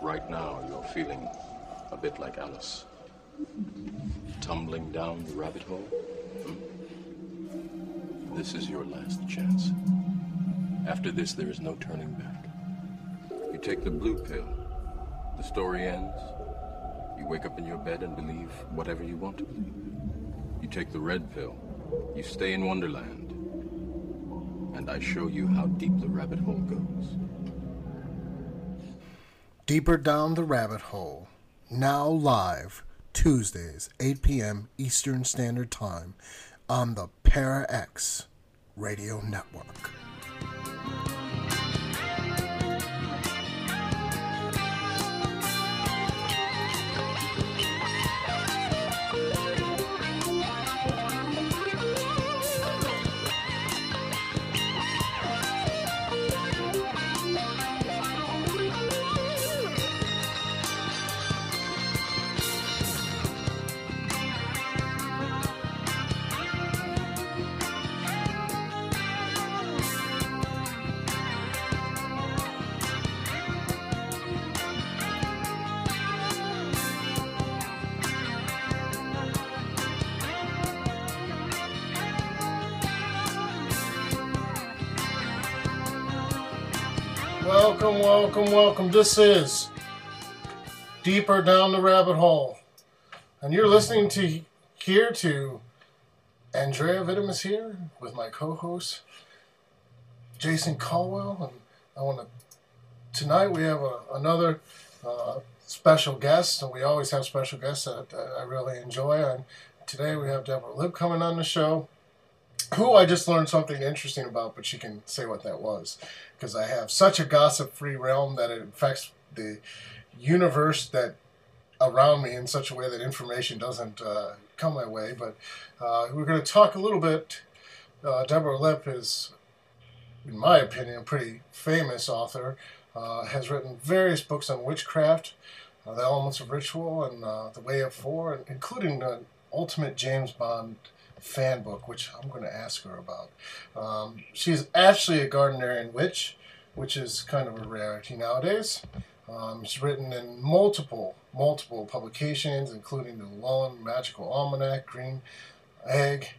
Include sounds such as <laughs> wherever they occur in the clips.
Right now, you're feeling a bit like Alice. Tumbling down the rabbit hole? Hmm? This is your last chance. After this, there is no turning back. You take the blue pill. The story ends. You wake up in your bed and believe whatever you want to believe. You take the red pill. You stay in Wonderland. And I show you how deep the rabbit hole goes. Deeper Down the Rabbit Hole. Now live, Tuesdays, 8 p.m. Eastern Standard Time on the Para X Radio Network. Welcome. This is Deeper Down the Rabbit Hole. And you're listening to here to Andrieh Vitimus here with my co-host Jason Caldwell. And I want to tonight we have a, another uh, special guest, and we always have special guests that, that I really enjoy. And today we have Deborah Lipp coming on the show who I just learned something interesting about, but she can say what that was. Because I have such a gossip free realm that it affects the universe that around me in such a way that information doesn't uh, come my way. But uh, we're going to talk a little bit. Uh, Deborah Lipp is, in my opinion, a pretty famous author. Uh, has written various books on witchcraft, uh, the elements of ritual, and uh, the way of four, including the ultimate James Bond fan book, which I'm going to ask her about. Um, she's actually a Gardnerian witch, which is kind of a rarity nowadays. Um, she's written in multiple, multiple publications, including the Llewellyn Magical Almanac, Green Egg.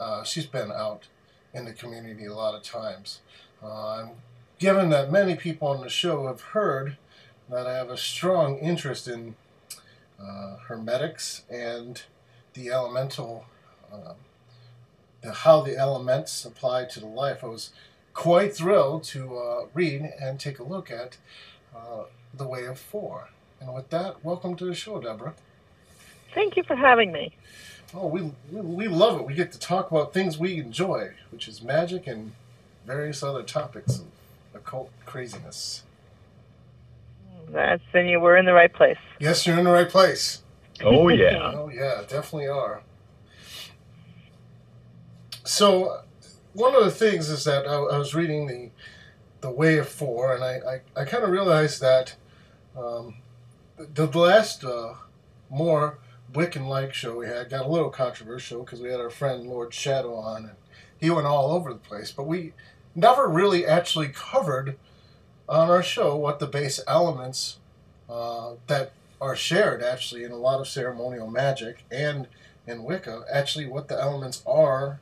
Uh, she's been out in the community a lot of times. Uh, given that many people on the show have heard that I have a strong interest in uh, hermetics and the elemental um, the, how the elements apply to the life. I was quite thrilled to uh, read and take a look at uh, The Way of Four. And with that, welcome to the show, Deborah. Thank you for having me. Oh, we, we, we love it. We get to talk about things we enjoy, which is magic and various other topics of occult craziness. That's then you were in the right place. Yes, you're in the right place. Oh yeah. oh yeah, definitely are. So, one of the things is that I, I was reading the the Way of Four, and I I, I kind of realized that um, the, the last uh, more Wiccan like show we had got a little controversial because we had our friend Lord Shadow on, and he went all over the place. But we never really actually covered on our show what the base elements uh, that are shared actually in a lot of ceremonial magic and in Wicca, actually what the elements are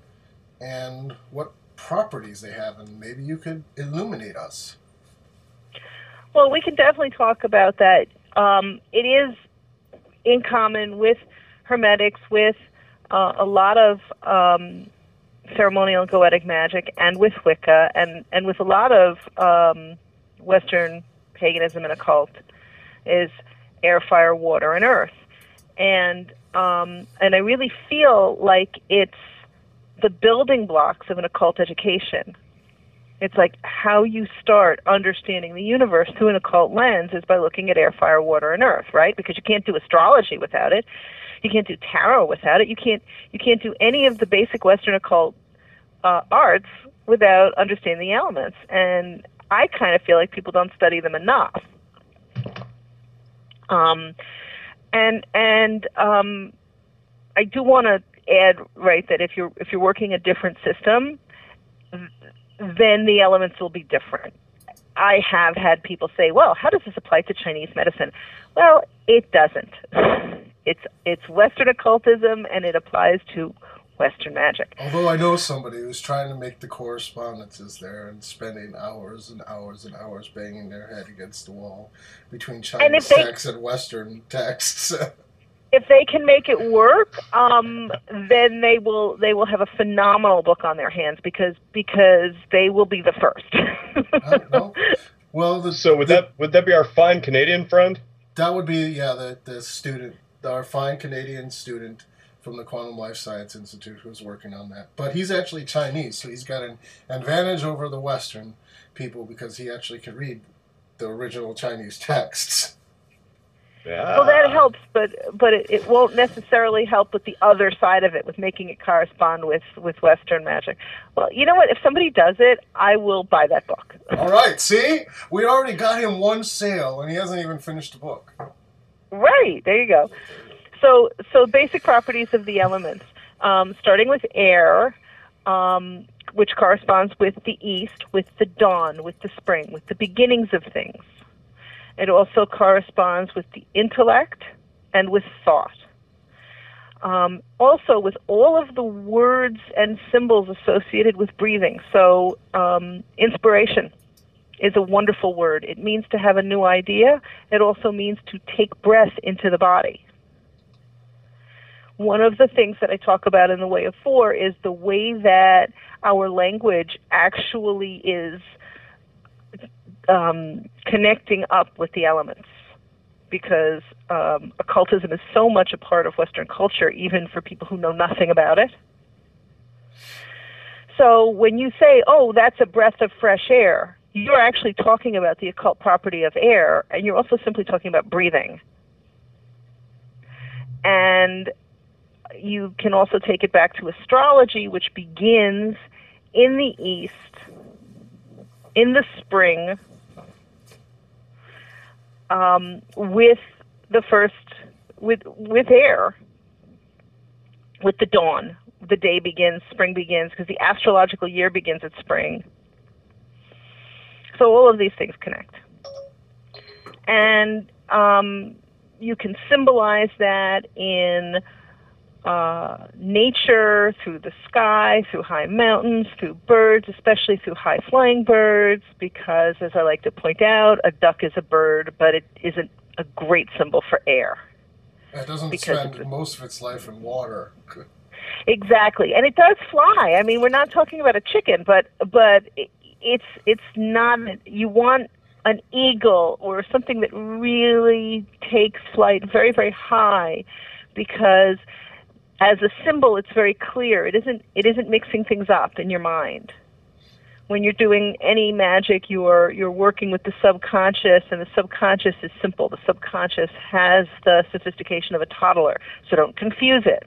and what properties they have, and maybe you could illuminate us. Well, we can definitely talk about that. Um, it is in common with Hermetics, with uh, a lot of um, ceremonial goetic magic, and with Wicca, and, and with a lot of um, Western paganism and occult, is air, fire, water, and earth. And um, and I really feel like it's the building blocks of an occult education. It's like how you start understanding the universe through an occult lens is by looking at air, fire, water, and earth, right? Because you can't do astrology without it. You can't do tarot without it. You can't you can't do any of the basic Western occult uh, arts without understanding the elements. And I kind of feel like people don't study them enough. Um, and and um, I do want to add right that if you're if you're working a different system, then the elements will be different. I have had people say, "Well, how does this apply to Chinese medicine?" Well, it doesn't. It's it's Western occultism, and it applies to Western magic. Although I know somebody who's trying to make the correspondences there and spending hours and hours and hours banging their head against the wall between Chinese texts and Western texts. <laughs> if they can make it work, um, then they will they will have a phenomenal book on their hands because because they will be the first. <laughs> Uh, no? Well, the, So would the- that would that be our fine Canadian friend? That would be yeah the the student, our fine Canadian student from the Quantum Life Science Institute who's working on that. But he's actually Chinese, so he's got an advantage over the Western people because he actually can read the original Chinese texts. Yeah. well, that helps, but but it, it won't necessarily help with the other side of it, with making it correspond with with Western magic. Well, you know what? If somebody does it, I will buy that book. All right, see, we already got him one sale, and he hasn't even finished the book. Right there, you go. So so basic properties of the elements, um, starting with air. Um, which corresponds with the east, with the dawn, with the spring, with the beginnings of things. It also corresponds with the intellect and with thought. Um, also, with all of the words and symbols associated with breathing. So, um, inspiration is a wonderful word. It means to have a new idea, it also means to take breath into the body. One of the things that I talk about in the Way of Four is the way that our language actually is um, connecting up with the elements because um, occultism is so much a part of Western culture, even for people who know nothing about it. So when you say, oh, that's a breath of fresh air, you're actually talking about the occult property of air, and you're also simply talking about breathing. And you can also take it back to astrology, which begins in the east, in the spring, um, with the first, with with air, with the dawn. The day begins, spring begins, because the astrological year begins at spring. So all of these things connect, and um, you can symbolize that in uh, nature, through the sky, through high mountains, through birds, especially through high flying birds, because as I like to point out, a duck is a bird, but it isn't a great symbol for air. It doesn't spend a- most of its life in water. Exactly, and it does fly. I mean, we're not talking about a chicken, but but it's it's not. You want an eagle or something that really takes flight very very high, because as a symbol, it's very clear. It isn't it isn't mixing things up in your mind. When you're doing any magic, you're you're working with the subconscious, and the subconscious is simple. The subconscious has the sophistication of a toddler, so don't confuse it.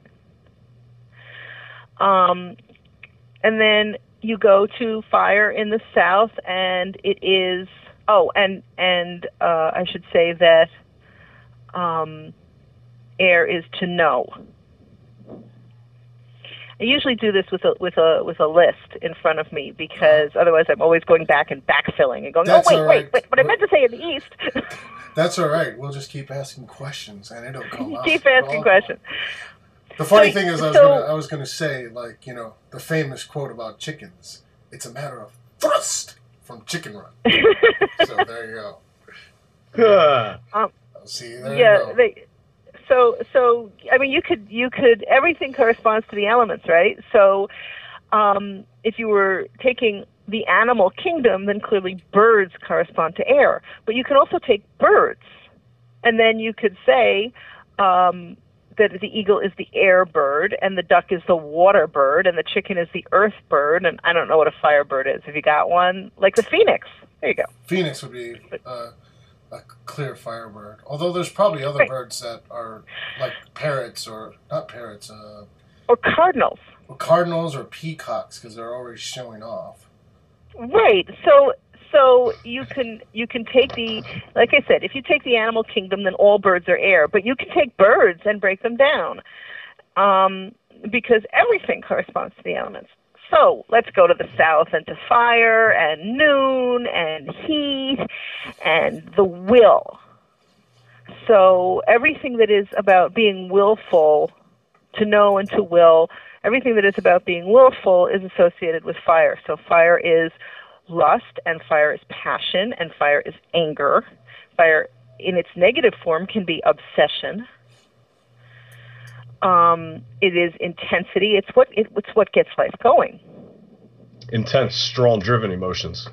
Um, and then you go to fire in the south, and it is oh, and and uh, I should say that um, air is to know. I usually do this with a with a with a list in front of me because oh. otherwise I'm always going back and backfilling and going, oh, That's oh wait, all wait, right. wait, but I meant to say in the east. <laughs> That's all right. We'll just keep asking questions, and it'll come <laughs> out. Keep asking Well, questions. The funny So- thing is, I was so- gonna, I was gonna say, like, you know, the famous quote about chickens. It's a matter of thrust from Chicken Run. <laughs> so there you go. Huh. Um, see, there yeah, you go. they. So so I mean, you could you could everything corresponds to the elements, right? So, um, if you were taking the animal kingdom, then clearly birds correspond to air. But you can also take birds, and then you could say. Um, that the eagle is the air bird and the duck is the water bird and the chicken is the earth bird and I don't know what a fire bird is. Have you got one? Like the phoenix. There you go. Phoenix would be uh, a clear firebird. Although there's probably other Right. birds that are like parrots or not parrots, uh, Or cardinals. cardinals or peacocks because they're always showing off. Right. So so you can you can take the like I said, if you take the animal kingdom, then all birds are air. But you can take birds and break them down, um, because everything corresponds to the elements. So let's go to the south and to fire and noon and heat and the will. So everything that is about being willful, to know and to will, everything that is about being willful is associated with fire. So fire is lust and fire is passion and fire is anger. Fire in its negative form can be obsession. Um, it is intensity. It's what it, it's what gets life going. Intense, strong, driven emotions.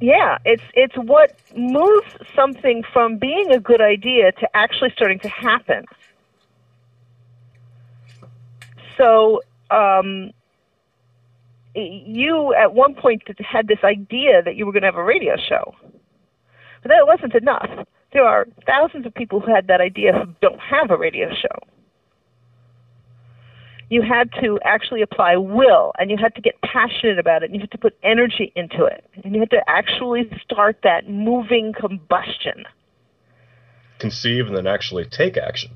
Yeah, it's it's what moves something from being a good idea to actually starting to happen. So um, you at one point had this idea that you were going to have a radio show, but that wasn't enough. There are thousands of people who had that idea who don't have a radio show you had to actually apply will and you had to get passionate about it and you had to put energy into it and you had to actually start that moving combustion. Conceive and then actually take action.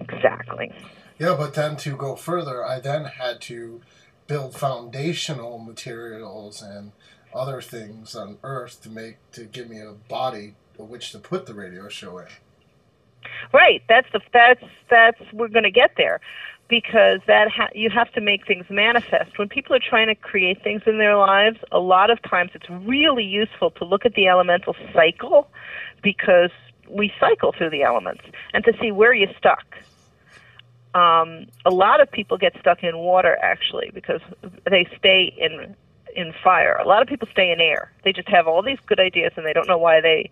Exactly. Yeah but then to go further i then had to build foundational materials and other things on earth to make to give me a body of which to put the radio show in. Right that's the that's that's we're going to get there because that ha- you have to make things manifest. When people are trying to create things in their lives, a lot of times it's really useful to look at the elemental cycle because we cycle through the elements and to see where you're stuck. Um, a lot of people get stuck in water actually because they stay in in fire. A lot of people stay in air. They just have all these good ideas and they don't know why they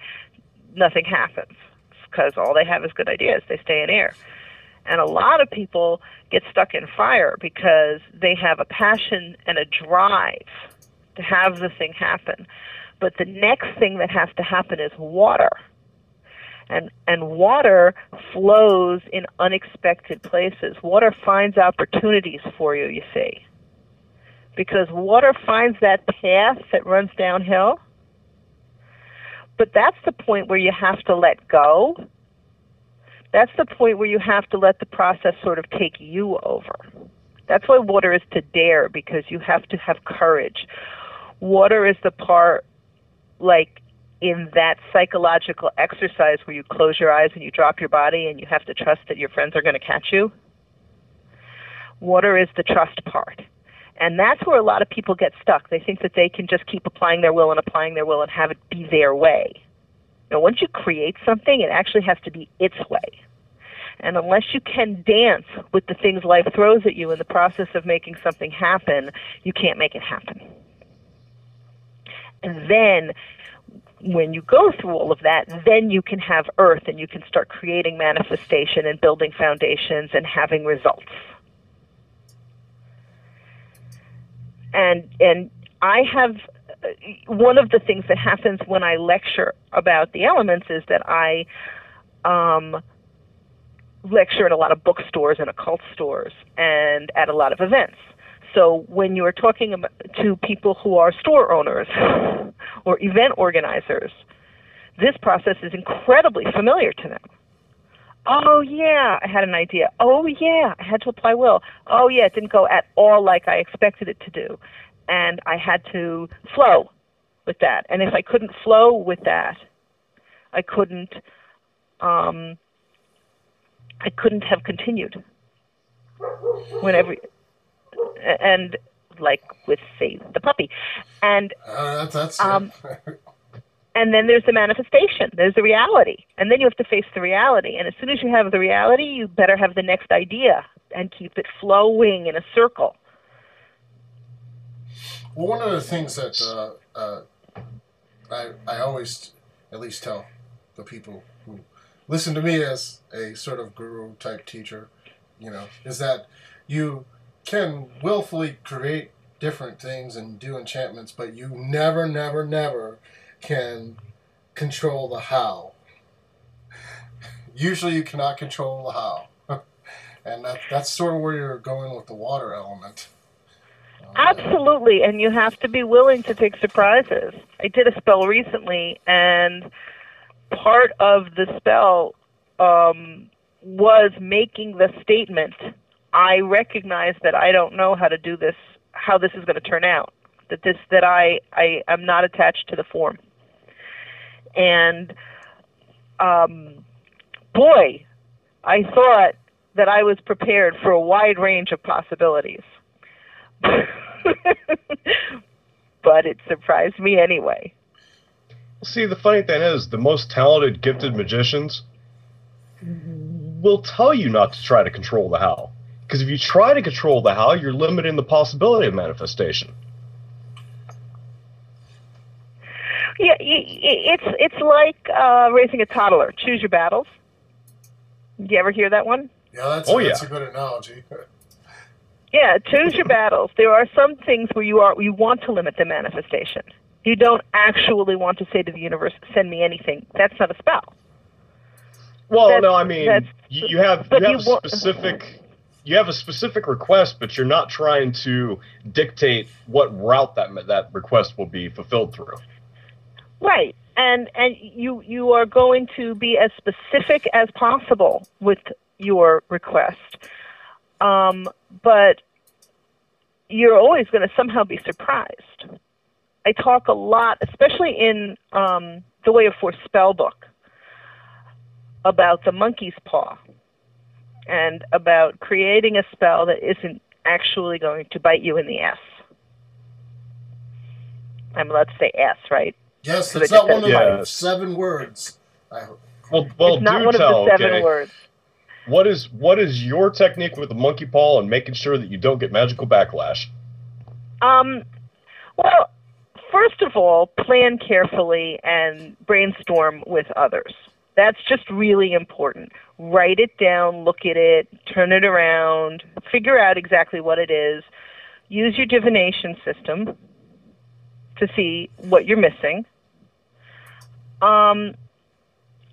nothing happens because all they have is good ideas. They stay in air. And a lot of people get stuck in fire because they have a passion and a drive to have the thing happen. But the next thing that has to happen is water. And and water flows in unexpected places. Water finds opportunities for you, you see. Because water finds that path that runs downhill. But that's the point where you have to let go that's the point where you have to let the process sort of take you over. That's why water is to dare because you have to have courage. Water is the part like in that psychological exercise where you close your eyes and you drop your body and you have to trust that your friends are going to catch you. Water is the trust part. And that's where a lot of people get stuck. They think that they can just keep applying their will and applying their will and have it be their way. Now, once you create something, it actually has to be its way. And unless you can dance with the things life throws at you in the process of making something happen, you can't make it happen. And then when you go through all of that, then you can have earth and you can start creating manifestation and building foundations and having results. And and I have one of the things that happens when I lecture about the elements is that I um, lecture at a lot of bookstores and occult stores and at a lot of events. So when you're talking to people who are store owners <laughs> or event organizers, this process is incredibly familiar to them. Oh yeah, I had an idea. Oh yeah, I had to apply will. Oh yeah, it didn't go at all like I expected it to do. And I had to flow with that. And if I couldn't flow with that, I couldn't um, I couldn't have continued. Whenever, and like with say the puppy, and uh, that's um, <laughs> and then there's the manifestation. There's the reality, and then you have to face the reality. And as soon as you have the reality, you better have the next idea and keep it flowing in a circle. Well, one of the things that uh, uh, I I always at least tell the people listen to me as a sort of guru type teacher, you know, is that you can willfully create different things and do enchantments, but you never, never, never can control the how. Usually, you cannot control the how, <laughs> and that, that's sort of where you're going with the water element. Uh, Absolutely, and you have to be willing to take surprises. I did a spell recently, and part of the spell um, was making the statement I recognize that I don't know how to do this how this is going to turn out. That this that I I am not attached to the form. And um, boy, I thought that I was prepared for a wide range of possibilities. <laughs> but it surprised me anyway. See, the funny thing is, the most talented, gifted magicians will tell you not to try to control the how. Because if you try to control the how, you're limiting the possibility of manifestation. Yeah, it's it's like uh, raising a toddler. Choose your battles. Do you ever hear that one? Yeah, that's, Oh, that's yeah. a good analogy. Yeah, choose your battles. There are some things where you are you want to limit the manifestation. You don't actually want to say to the universe, "Send me anything." That's not a spell. Well, That's- no, I mean, you, you have you you have a wa- specific you have a specific request, but you're not trying to dictate what route that that request will be fulfilled through. Right. And and you you are going to be as specific as possible with your request. Um, but you're always going to somehow be surprised. I talk a lot, especially in um, the Way of Four spell book, about the monkey's paw and about creating a spell that isn't actually going to bite you in the ass. I'm allowed to say ass, right? Yes, So it's not one of said- the seven words. Well, well, it's not do one tell. of the seven okay, words. what is what is your technique with the monkey paw and making sure that you don't get magical backlash? Um, well, first of all, plan carefully and brainstorm with others. That's just really important. Write it down, look at it, turn it around, figure out exactly what it is. Use your divination system to see what you're missing. Um,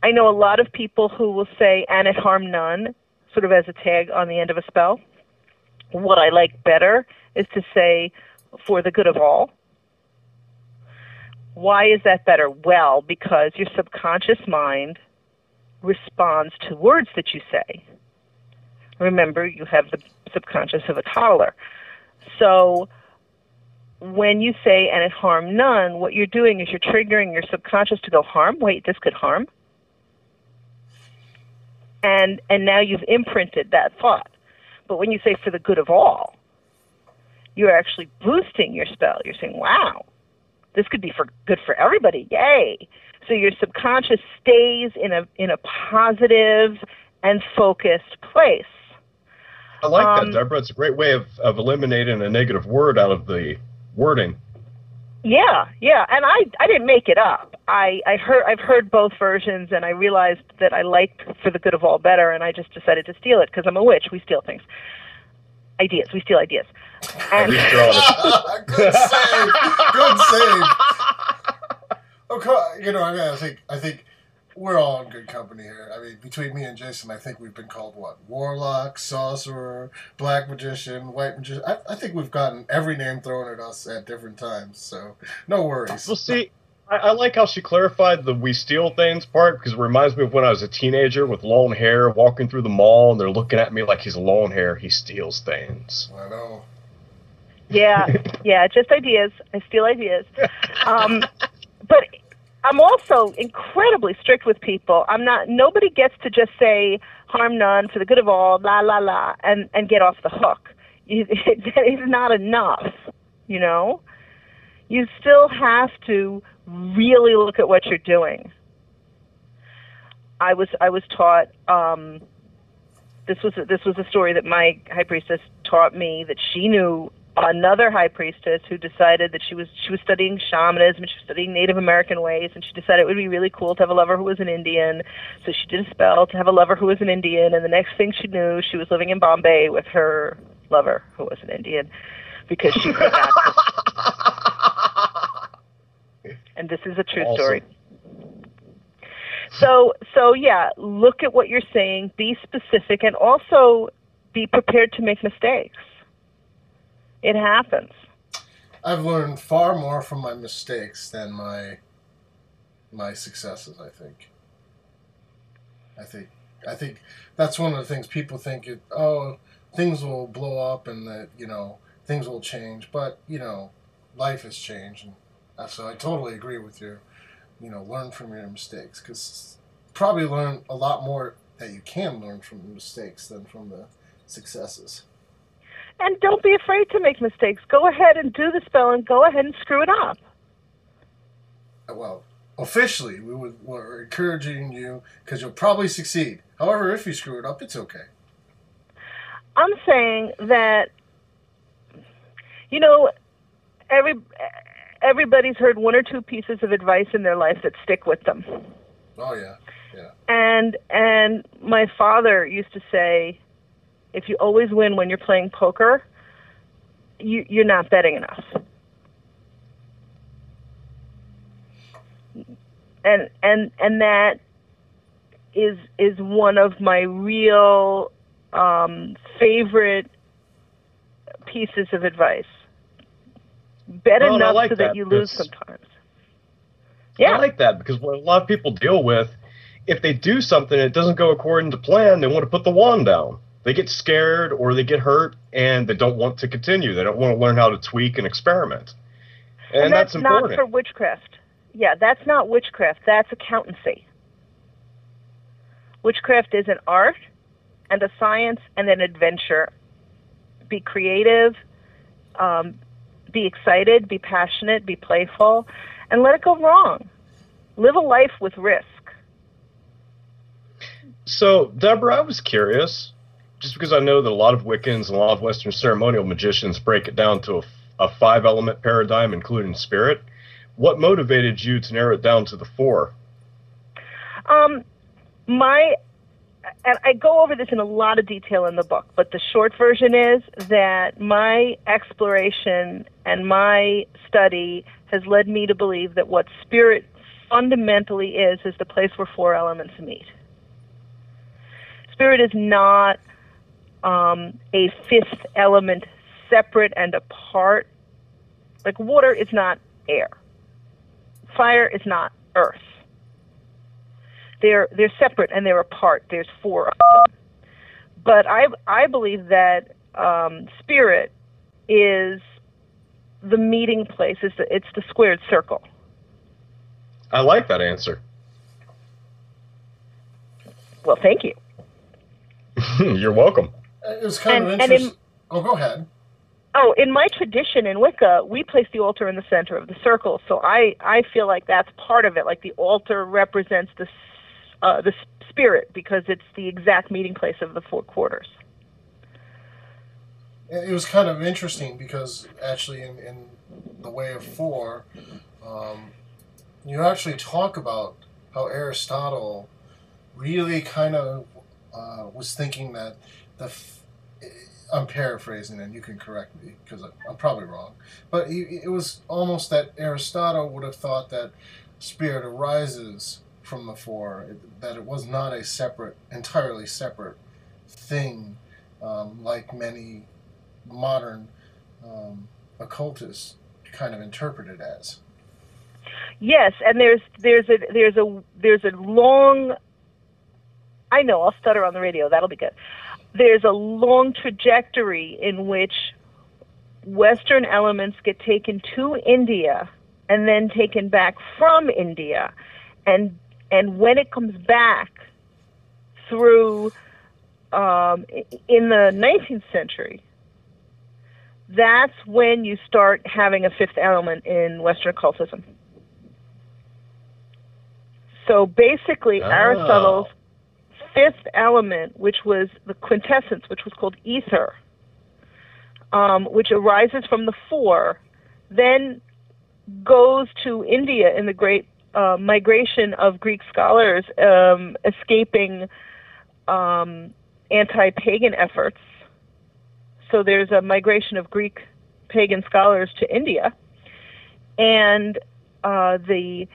I know a lot of people who will say, and it harm none, sort of as a tag on the end of a spell. What I like better is to say, for the good of all. Why is that better? Well, because your subconscious mind responds to words that you say. Remember, you have the subconscious of a toddler. So when you say, and it harm none, what you're doing is you're triggering your subconscious to go, harm? Wait, this could harm? And, and now you've imprinted that thought. But when you say, for the good of all, you're actually boosting your spell. You're saying, wow, this could be for good for everybody. Yay. So your subconscious stays in a in a positive and focused place. I like Um, that, Deborah. It's a great way of, of eliminating a negative word out of the wording. Yeah, yeah, and I I didn't make it up. I I heard I've heard both versions, and I realized that I liked for the good of all better, and I just decided to steal it because I'm a witch. We steal things, ideas. We steal ideas. And least you're honest. good save. Good save. Okay, you know, I mean, I think I think we're all in good company here. I mean, between me and Jason, I think we've been called what? Warlock, sorcerer, black magician, white magician. I, I think we've gotten every name thrown at us at different times. So no worries. Well, see, I, I like how she clarified the "we steal things" part because it reminds me of when I was a teenager with long hair, walking through the mall, and they're looking at me like he's long hair. He steals things. I know. yeah, <laughs> yeah, just ideas. I steal ideas. <laughs> Um, but I'm also incredibly strict with people. I'm not. Nobody gets to just say harm none for the good of all, la la la, and and get off the hook. You, <laughs> that is not enough. You know, you still have to really look at what you're doing. I was I was taught. Um, this was this was a story that my high priestess taught me that she knew another high priestess who decided that she was she was studying shamanism, and she was studying Native American ways, and she decided it would be really cool to have a lover who was an Indian. So she did a spell to have a lover who was an Indian, and the next thing she knew, she was living in Bombay with her lover who was an Indian because she. <laughs> and this is a true Awesome. story. So so yeah, look at what you're saying, be specific and also be prepared to make mistakes. It happens. I've learned far more from my mistakes than my my successes. I think. I think. I think that's one of the things people think. It, oh, things will blow up, and that you know things will change. But you know, life has changed, and so I totally agree with you. You know, learn from your mistakes because probably learn a lot more that you can learn from the mistakes than from the successes. And don't be afraid to make mistakes. Go ahead and do the spell and go ahead and screw it up. Uh, Well, officially, we would, we're encouraging you because you'll probably succeed. However, if you screw it up, it's okay. I'm saying that you know every everybody's heard one or two pieces of advice in their life that stick with them. Oh yeah, yeah. And and my father used to say if you always win when you're playing poker, you you're not betting enough. And and and that is is one of my real um, favorite pieces of advice. Bet Well, enough like so that, that. you lose sometimes. Yeah. I like that because what a lot of people deal with, if they do something and it doesn't go according to plan, they want to put the wand down. They get scared or they get hurt and they don't want to continue. They don't want to learn how to tweak and experiment. And, that's, that's, not for witchcraft. Yeah, that's not witchcraft. That's accountancy. Witchcraft is an art and a science and an adventure. Be creative, um, be excited, be passionate, be playful, and let it go wrong. Live a life with risk. So, Deborah, I was curious, just because I know that a lot of Wiccans and a lot of Western ceremonial magicians break it down to a, a five element paradigm, including spirit. What motivated you to narrow it down to the four? Um, my and I go over this in a lot of detail in the book, but the short version is that my exploration and my study has led me to believe that what spirit fundamentally is is the place where four elements meet. Spirit is not um, a fifth element separate and apart. Like water is not air. Fire is not earth they're they're separate and they're apart. There's four of them. But I I believe that um, spirit is the meeting place. It's the, it's the squared circle. I like that answer. Well, thank you. <laughs> You're welcome. It was kind of And- and in- interesting. oh, go ahead. Oh, in my tradition in Wicca, we place the altar in the center of the circle. So I I feel like that's part of it. Like the altar represents the s- uh, the spirit because it's the exact meeting place of the four quarters. It was kind of interesting because actually, in, in the way of four, um, you actually talk about how Aristotle really kind of uh, was thinking that the. F- I'm paraphrasing, and you can correct me because I'm probably wrong. But it was almost that Aristotle would have thought that spirit arises from the four, it- that it was not a separate, entirely separate thing, um, like many modern um, occultists kind of interpret it as. Yes, and there's there's a there's a there's a long. I know I'll stutter on the radio. That'll be good. There's a long trajectory in which Western elements get taken to India and then taken back from India, and and when it comes back through um, in the 19th century, that's when you start having a fifth element in Western occultism. So basically, Oh. Aristotle's fifth element, which was the quintessence, which was called ether, um, which arises from the four, then goes to India in the great uh, migration of Greek scholars um, escaping um, anti pagan efforts. So there's a migration of Greek pagan scholars to India. And uh, the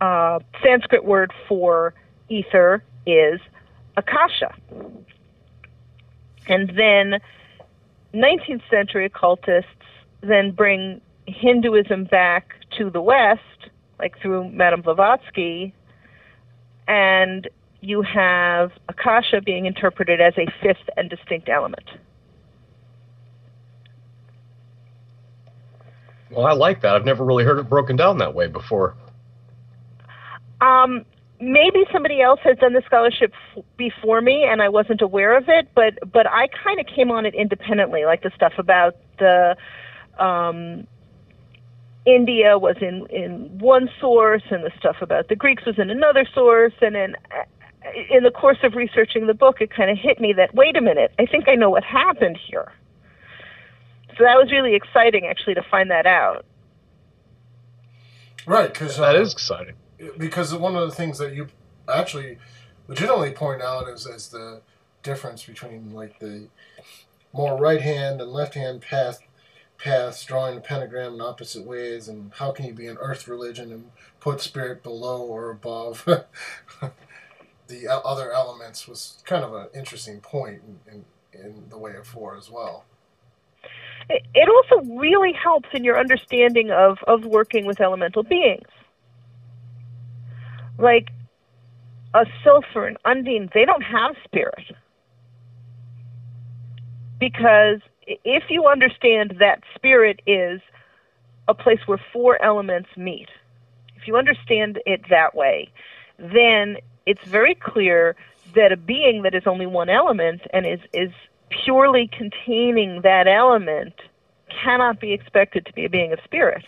uh, Sanskrit word for ether is akasha. And then 19th century occultists then bring Hinduism back to the West, like through Madame Blavatsky, and you have akasha being interpreted as a fifth and distinct element. Well, I like that. I've never really heard it broken down that way before. Um, maybe somebody else has done the scholarship f- before me and I wasn't aware of it, but but I kind of came on it independently, like the stuff about the um, India was in in one source, and the stuff about the Greeks was in another source, and then. uh, In the course of researching the book, it kind of hit me that wait a minute, I think I know what happened here. So that was really exciting, actually, to find that out. Right, because That is exciting. because one of the things that you actually legitimately point out is, is the difference between like the more right hand and left hand path paths drawing the pentagram in opposite ways and how can you be an earth religion and put spirit below or above <laughs> the other elements was kind of an interesting point in, in, in the way of four as well It, also really helps in your understanding of, of working with elemental beings. Like a sulfur and undine, they don't have spirit. Because if you understand that spirit is a place where four elements meet, if you understand it that way, then it's very clear that a being that is only one element and is, is purely containing that element cannot be expected to be a being of spirit.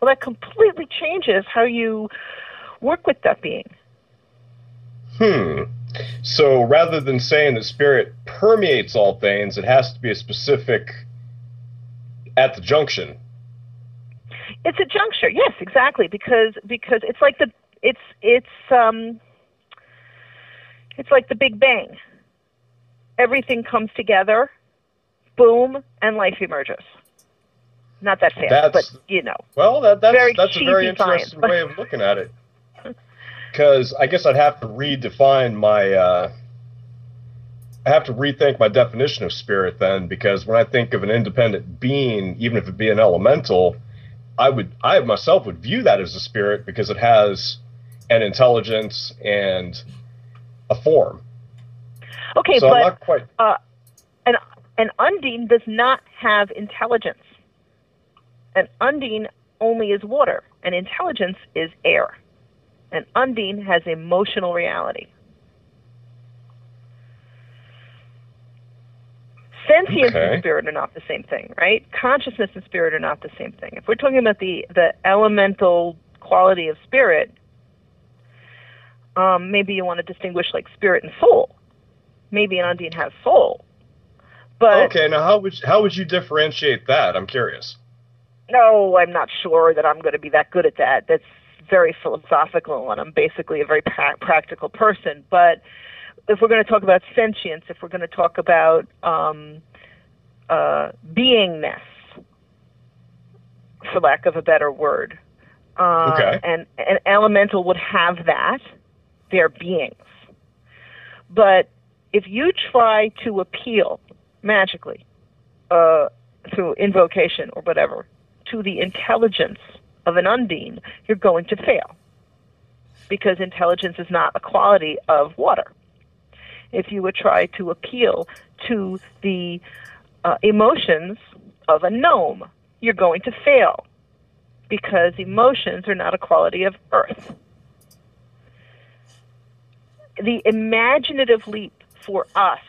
Well, that completely changes how you work with that being. Hmm. So rather than saying that spirit permeates all things, it has to be a specific at the junction. It's a juncture, yes, exactly, because because it's like the it's it's um it's like the Big Bang. Everything comes together, boom, and life emerges. Not that fast, That's- but you know. Well, that, that's that's a very cheesy science, interesting way of looking at it. Because I guess I'd have to redefine my. Uh, I have to rethink my definition of spirit then, because when I think of an independent being, even if it be an elemental, I would I myself would view that as a spirit because it has an intelligence and a form. Okay, so but quite. an an undine does not have intelligence. An undine only is water, and intelligence is air. An undine has emotional reality. Sentience Okay. and spirit are not the same thing, right? Consciousness and spirit are not the same thing. If we're talking about the, the elemental quality of spirit, um, maybe you want to distinguish like spirit and soul. Maybe an undine has soul, but Okay, now how would how would you differentiate that? I'm curious. no, I'm not sure that I'm going to be that good at that. That's very philosophical, and I'm basically a very pra- practical person. But if we're going to talk about sentience, if we're going to talk about um, uh, beingness, for lack of a better word, uh, Okay. and an elemental would have that. They're beings. But if you try to appeal magically uh, through invocation or whatever to the intelligence of an undine, you're going to fail because intelligence is not a quality of water. If you would try to appeal to the uh, emotions of a gnome, you're going to fail because emotions are not a quality of earth. The imaginative leap for us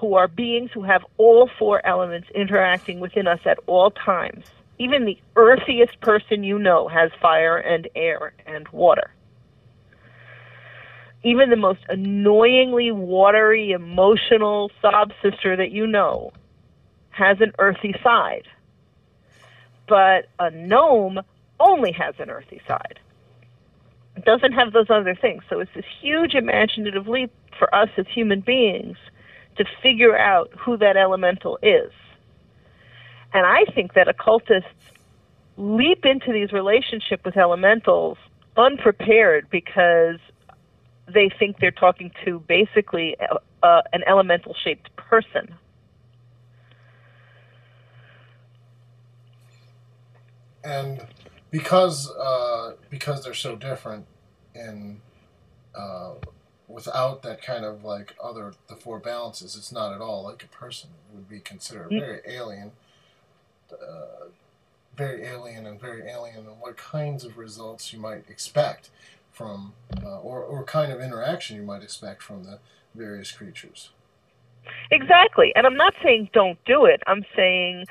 who are beings who have all four elements interacting within us at all times. Even the earthiest person you know has fire and air and water. Even the most annoyingly watery, emotional sob sister that you know has an earthy side. But a gnome only has an earthy side. It doesn't have those other things. So it's this huge imaginative leap for us as human beings to figure out who that elemental is. And I think that occultists leap into these relationships with elementals unprepared because they think they're talking to basically uh, uh, an elemental shaped person. and because uh, because they're so different and uh, without that kind of like other the four balances it's not at all like a person it would be considered Mm. very alien uh, very alien and very alien, and what kinds of results you might expect from, uh, or, or kind of interaction you might expect from the various creatures. Exactly. And I'm not saying don't do it. I'm saying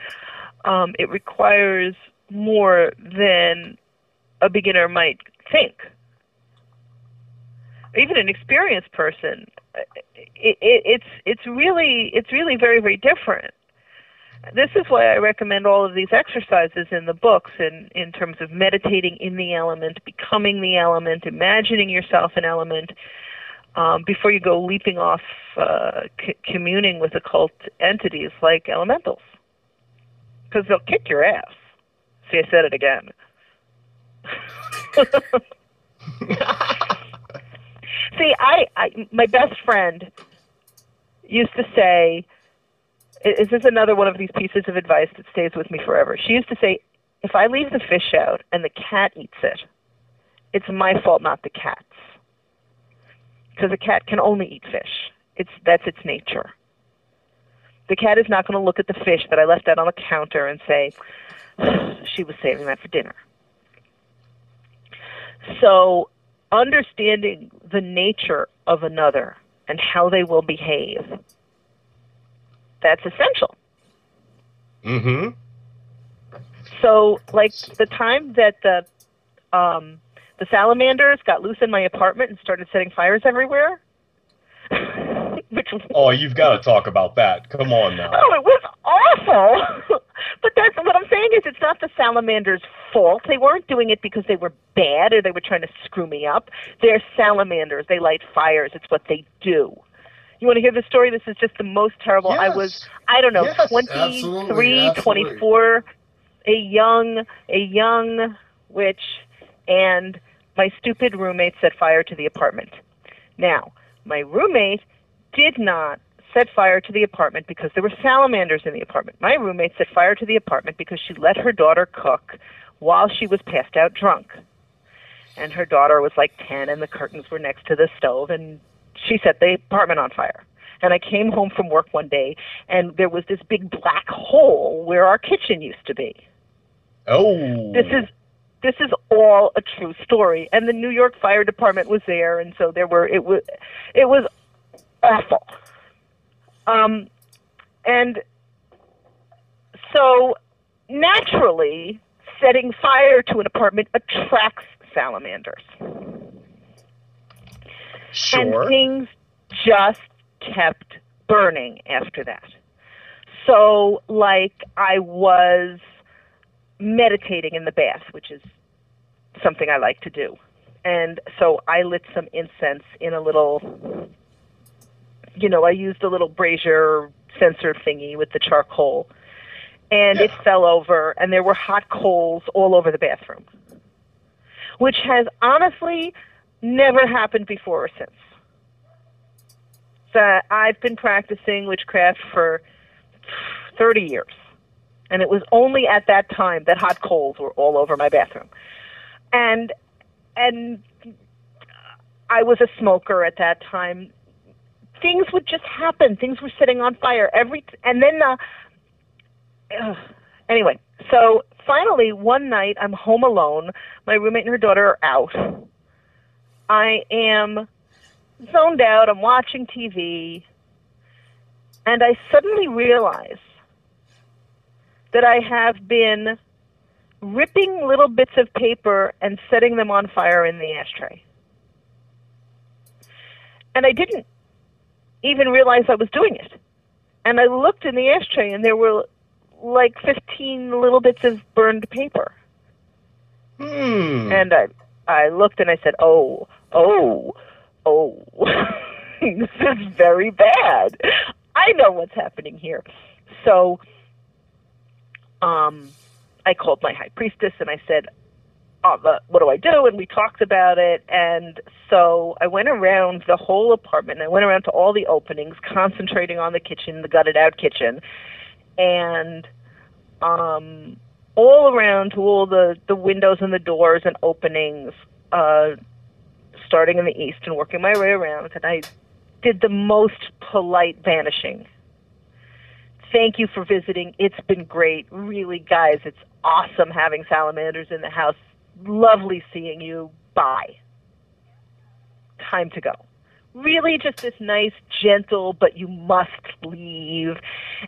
um, it requires more than a beginner might think. Even an experienced person, it, it, it's it's really it's really very very different. This is why I recommend all of these exercises in the books, in in terms of meditating in the element, becoming the element, imagining yourself an element, um, before you go leaping off uh, c- communing with occult entities like elementals, because they'll kick your ass. See, I said it again. <laughs> <laughs> See, I, I, my best friend used to say, "Is this another one of these pieces of advice that stays with me forever?" She used to say, "If I leave the fish out and the cat eats it, it's my fault, not the cat's." because a cat can only eat fish. It's that's its nature. The cat is not going to look at the fish that I left out on the counter and say <sighs> she was saving that for dinner. So, understanding the nature of another and how they will behave that's essential. Mm-hmm. So, like the time that the um, the salamanders got loose in my apartment and started setting fires everywhere. <laughs> Which Oh, you've got to talk about that. Come on now. oh, it was awful. <laughs> but that's what I'm saying is it's not the salamanders' fault. They weren't doing it because they were bad or they were trying to screw me up. They're salamanders. They light fires. It's what they do. You want to hear the story? This is just the most terrible. I was, I don't know, Yes, 23, absolutely, absolutely. 24, a young, a young witch, and my stupid roommate set fire to the apartment. Now, my roommate did not set fire to the apartment because there were salamanders in the apartment. My roommate set fire to the apartment because she let her daughter cook while she was passed out drunk. And her daughter was like 10 and the curtains were next to the stove and she set the apartment on fire. And I came home from work one day and there was this big black hole where our kitchen used to be. Oh. This is this is all a true story and the New York Fire Department was there and so there were it was it was awful. Um and so naturally setting fire to an apartment attracts salamanders. Sure. And things just kept burning after that. So, like, I was meditating in the bath, which is something I like to do. And so I lit some incense in a little, you know, I used a little brazier censer thingy with the charcoal. And it fell over, and there were hot coals all over the bathroom, which has honestly never happened before or since. So I've been practicing witchcraft for 30 years. And it was only at that time that hot coals were all over my bathroom. And and I was a smoker at that time. Things would just happen. Things were setting on fire every and then uh, anyway, so finally one night I'm home alone. My roommate and her daughter are out. I am zoned out. I'm watching TV. And I suddenly realize that I have been ripping little bits of paper and setting them on fire in the ashtray. And I didn't even realize I was doing it. And I looked in the ashtray and there were like 15 little bits of burned paper. Hmm. And I I looked and I said, "Oh, oh, oh. <laughs> this is very bad. I know what's happening here." So um I called my high priestess and I said, oh, what do I do? And we talked about it. And so I went around the whole apartment. I went around to all the openings, concentrating on the kitchen, the gutted out kitchen. And um, all around to all the, the windows and the doors and openings, uh, starting in the east and working my way around. And I did the most polite vanishing. Thank you for visiting. It's been great. Really, guys, it's awesome having salamanders in the house. Lovely seeing you. Bye. Time to go. Really, just this nice, gentle, but you must leave.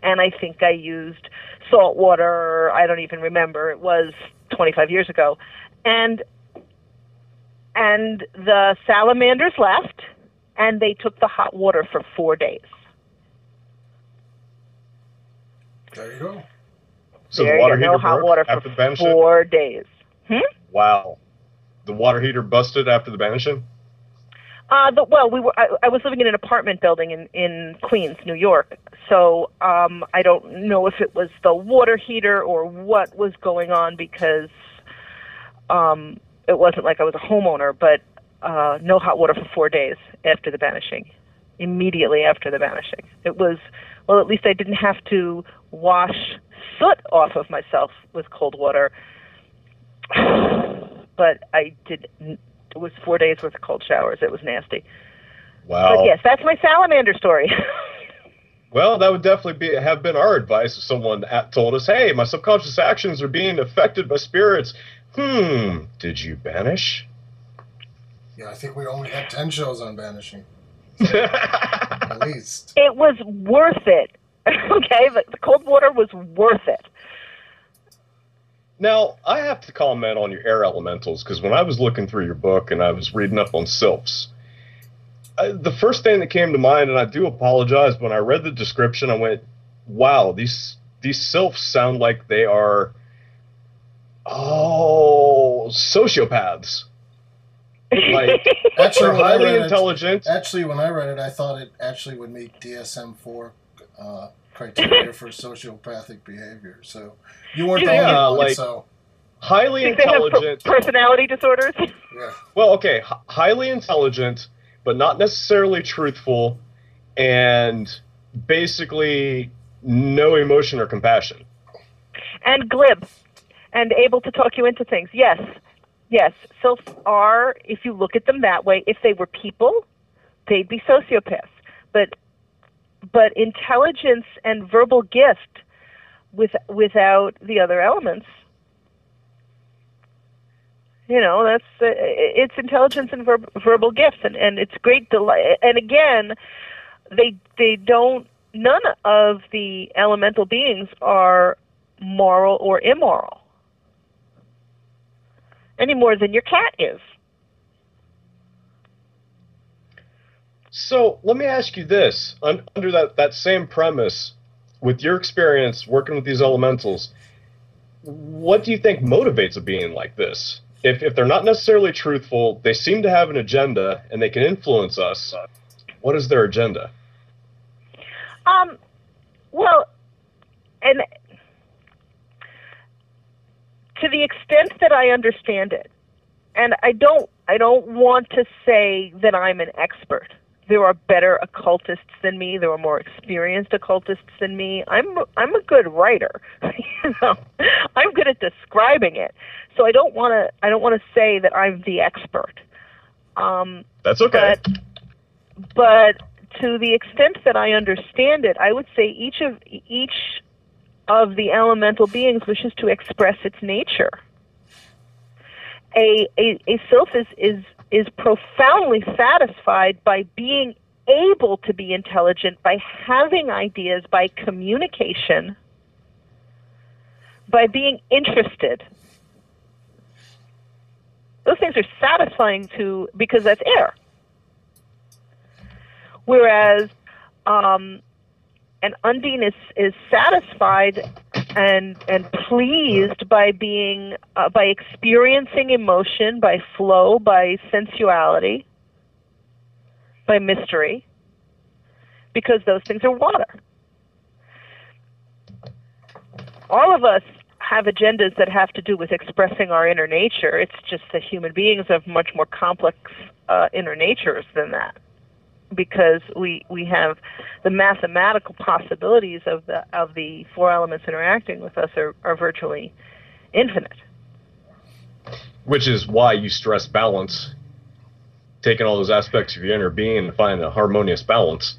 And I think I used salt water. I don't even remember. It was 25 years ago. And and the salamanders left and they took the hot water for four days. There you go. So there the water you heater go, hot broke water after for the banishing? four days. Wow. The water heater busted after the banishing? Uh, the, well, we were. I, I was living in an apartment building in in Queens, New York. So um, I don't know if it was the water heater or what was going on because um, it wasn't like I was a homeowner. But uh, no hot water for four days after the banishing. Immediately after the banishing, it was. Well, at least I didn't have to wash soot off of myself with cold water. <sighs> But I did. It was four days worth of cold showers. It was nasty. Wow. But yes, that's my salamander story. <laughs> Well, that would definitely be have been our advice if someone at, told us, "Hey, my subconscious actions are being affected by spirits." Hmm. Did you banish? Yeah, I think we only had 10 shows on Banishing, <laughs> at least. it was worth it. <laughs> okay, the, the cold water was worth it. Now, I have to comment on your air elementals because when I was looking through your book and I was reading up on sylphs, I, the first thing that came to mind, and I do apologize, when I read the description, I went, "Wow, these these sylphs sound like they are oh sociopaths. Like <laughs> Actually, they're when I highly read it, intelligent. actually, when I read it, I thought it actually would meet DSM 4 uh, criteria for <laughs> sociopathic behavior. So you weren't the Yeah, only one, like- so highly Think they have per- intelligent. personality disorders? <laughs> yeah. Well, okay, h- highly intelligent, but not necessarily truthful, and basically no emotion or compassion. and glib and able to talk you into things. Yes, yes. Sylphs are, if you look at them that way, if they were people, they'd be sociopaths. But but intelligence and verbal gift with without the other elements. You know, that's uh, it's intelligence and verb, verbal gifts, and, and it's great delight. And again, they they don't. None of the elemental beings are moral or immoral any more than your cat is. So let me ask you this: under that that same premise, with your experience working with these elementals, what do you think motivates a being like this? If if they're not necessarily truthful, they seem to have an agenda and they can influence us. What is their agenda? Um, well, and to the extent that I understand it, and I don't, I don't want to say that I'm an expert. There are better occultists than me. There are more experienced occultists than me. I'm, I'm a good writer. <laughs> you know, I'm good at describing it. So I don't want to, I don't want to say that I'm the expert. Um, That's okay. but but to the extent that I understand it, I would say each of each of the elemental beings wishes to express its nature. A a, a sylph is, is is profoundly satisfied by being able to be intelligent, by having ideas, by communication, by being interested. Those things are satisfying to because that's air. Whereas um, an undine is, is satisfied and and pleased by being uh, by experiencing emotion, by flow, by sensuality, by mystery, because those things are water. All of us have agendas that have to do with expressing our inner nature. It's just that human beings have much more complex uh, inner natures than that because we we have the mathematical possibilities of the of the four elements interacting with us are, are virtually infinite. Which is why you stress balance, taking all those aspects of your inner being to find a harmonious balance.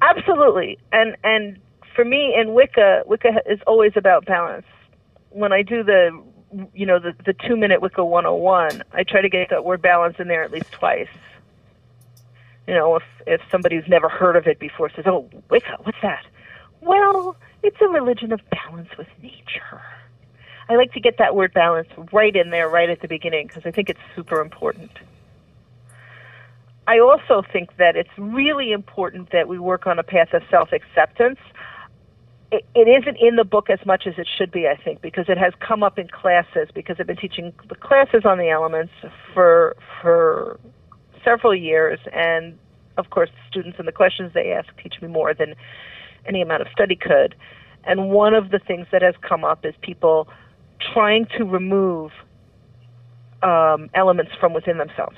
Absolutely, and and for me in Wicca, Wicca is always about balance. when I do the you know the the two minute Wicca 101, I try to get that word balance in there at least twice. You know, if if somebody who's never heard of it before says, "Oh, Wicca, what's that?" Well, it's a religion of balance with nature. I like to get that word balance right in there, right at the beginning, because I think it's super important. I also think that it's really important that we work on a path of self acceptance. It, it isn't in the book as much as it should be, I think, because it has come up in classes. Because I've been teaching the classes on the elements for for several years, and of course, the students and the questions they ask teach me more than any amount of study could. And one of the things that has come up is people trying to remove um, elements from within themselves.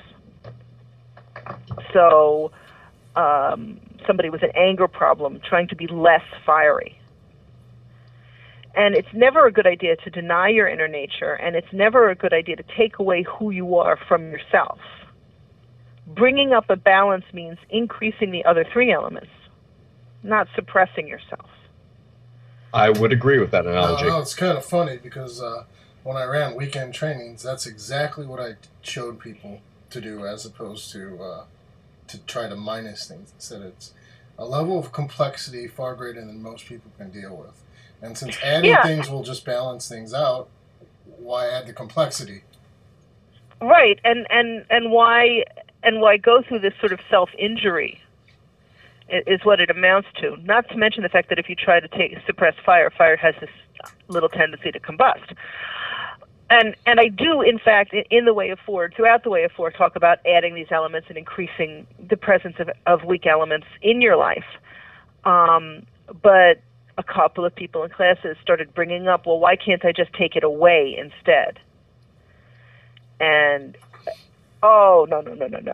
So, um, somebody with an anger problem trying to be less fiery. And it's never a good idea to deny your inner nature, and it's never a good idea to take away who you are from yourself. Bringing up a balance means increasing the other three elements, not suppressing yourself. I would agree with that analogy. No, no, it's kind of funny because uh, when I ran weekend trainings, that's exactly what I showed people to do, as opposed to uh, to try to minus things. Instead, it's a level of complexity far greater than most people can deal with. And since adding Yeah. things will just balance things out, why add the complexity? Right, and and and why and why go through this sort of self injury is what it amounts to. Not to mention the fact that if you try to take suppress fire, fire has this little tendency to combust. And and I do, in fact, in, the way of four, throughout the way of four, talk about adding these elements and increasing the presence of, of weak elements in your life. Um, but a couple of people in classes started bringing up, well, why can't I just take it away instead? And oh no no no no no.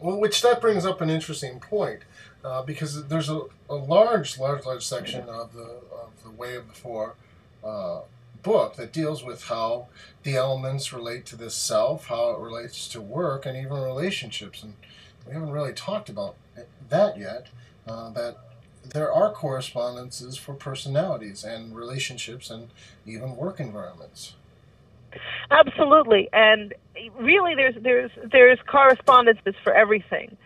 Well, which that brings up an interesting point, uh, because there's a, a large, large, large section of the of the Way of the Four uh, book that deals with how the elements relate to this self, how it relates to work, and even relationships. And we haven't really talked about that yet. Uh, that there are correspondences for personalities and relationships and even work environments. Absolutely, and really, there's there's there's correspondences for everything.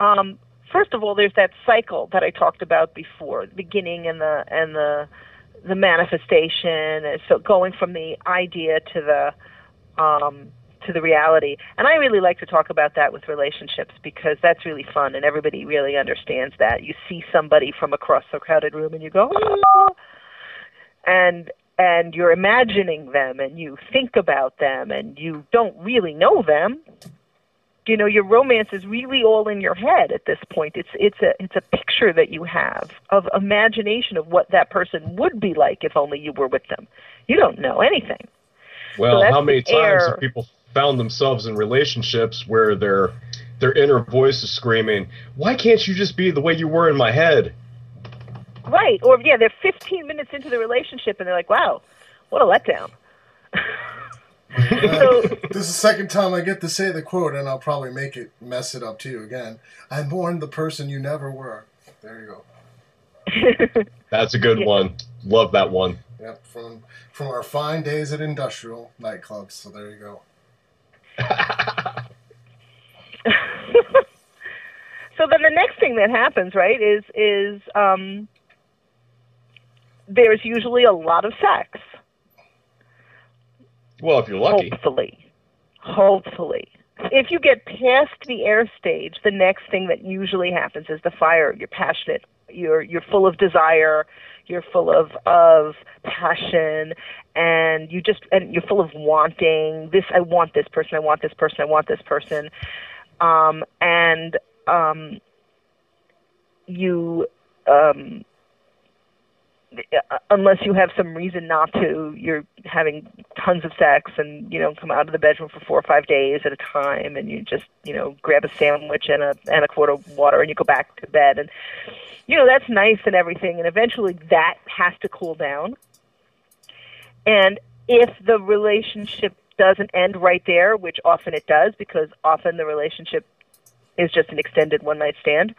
Um, first of all, there's that cycle that I talked about before, the beginning and the and the the manifestation. And so going from the idea to the um, to the reality. And I really like to talk about that with relationships because that's really fun and everybody really understands that. You see somebody from across the crowded room and you go, "Ah," and and you're imagining them and you think about them and you don't really know them. You know, your romance is really all in your head at this point. It's it's a it's a picture that you have of imagination of what that person would be like if only you were with them. You don't know anything. Well, that's how many times have people found themselves in relationships where their their inner voice is screaming, "Why can't you just be the way you were in my head?" Right. Or yeah, they're 15 minutes into the relationship and they're like, "Wow, what a letdown." <laughs> so This is the second time I get to say the quote, and I'll probably make it mess it up to you again. I'm born the person you never were. There you go. <laughs> That's a good Yeah. one. Love that one. Yep, from from our fine days at industrial nightclubs. So there you go. <laughs> so then the next thing that happens, right, is is um, there's usually a lot of sex. Well, if you're lucky. Hopefully, hopefully, if you get past the air stage, the next thing that usually happens is the fire. You're passionate. You're you're full of desire. You're full of of passion, and you just and you're full of wanting. This I want this person. I want this person. I want this person. Um, and um, you um, unless you have some reason not to, you're having tons of sex and you know come out of the bedroom for four or five days at a time, and you just you know grab a sandwich and a and a quart of water, and you go back to bed, and you know that's nice and everything, and eventually that has to cool down. And if the relationship doesn't end right there, which often it does, because often the relationship is just an extended one night stand.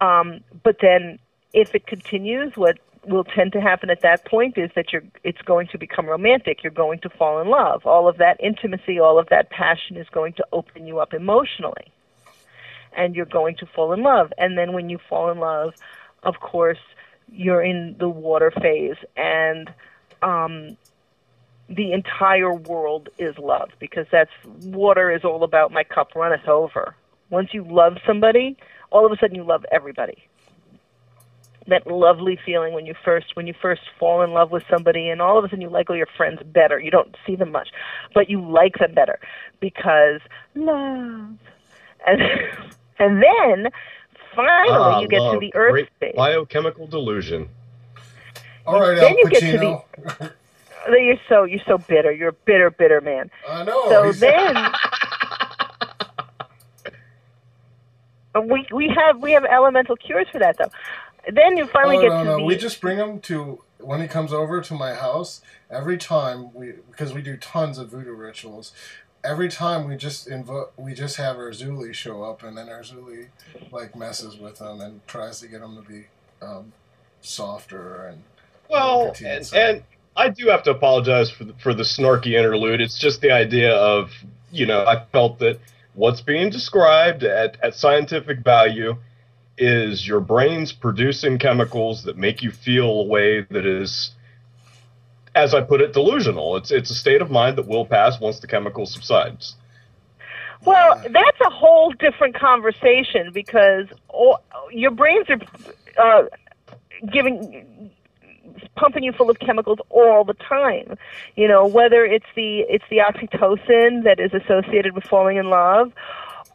Um, but then if it continues, what will tend to happen at that point is that you're it's going to become romantic. You're going to fall in love. All of that intimacy all of that passion is going to open you up emotionally. And you're going to fall in love. And then when you fall in love of course you're in the water phase. And um the entire world is love because that's water is all about my cup runneth over. Once you love somebody all of a sudden you love everybody that lovely feeling when you first when you first fall in love with somebody and all of a sudden you like all your friends better. You don't see them much but you like them better because love. And <laughs> and then finally Ah, you get to the earth great stage. Biochemical delusion. All right, Then Al you get to the <laughs> you're so you're so bitter. You're a bitter bitter man. I know. so he's- then <laughs> we we have we have elemental cures for that though then you finally oh, get no, to no. the We just bring him to when he comes over to my house. Every time we, because we do tons of voodoo rituals. Every time we just invo- we just have our Erzuli show up, and then our Erzuli like messes with him and tries to get him to be um, softer and Well, Petite, and, and I do have to apologize for the, for the snarky interlude. It's just the idea of, you know, I felt that what's being described at, at scientific value is your brain's producing chemicals that make you feel a way that is, as I put it, delusional. It's it's a state of mind that will pass once the chemical subsides. Well, that's a whole different conversation because all, your brains are uh, giving pumping you full of chemicals all the time. You know, whether it's the it's the oxytocin that is associated with falling in love,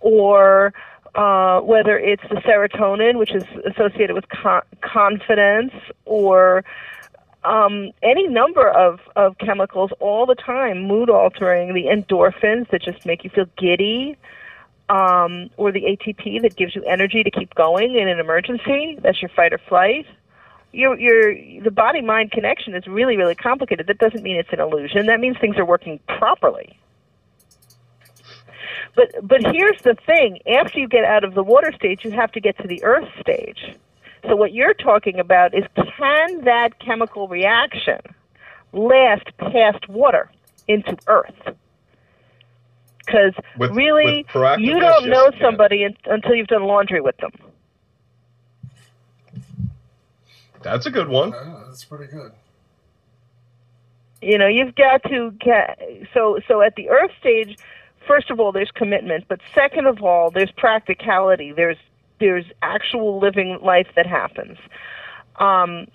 or uh, whether it's the serotonin, which is associated with con- confidence, or um, any number of, of chemicals all the time, mood altering, the endorphins that just make you feel giddy, um, or the ATP that gives you energy to keep going in an emergency. That's your fight or flight. Your, your, the body mind connection is really, really complicated. That doesn't mean it's an illusion. That means things are working properly. But, but here's the thing after you get out of the water stage, you have to get to the earth stage. So what you're talking about is can that chemical reaction last past water into earth? Because really, with you don't yes, know it can. somebody un- until you've done laundry with them. That's a good one. Uh, that's pretty good. You know, you've got to get so so at the earth stage. First of all, there's commitment, but second of all, there's practicality. There's there's actual living life that happens, um,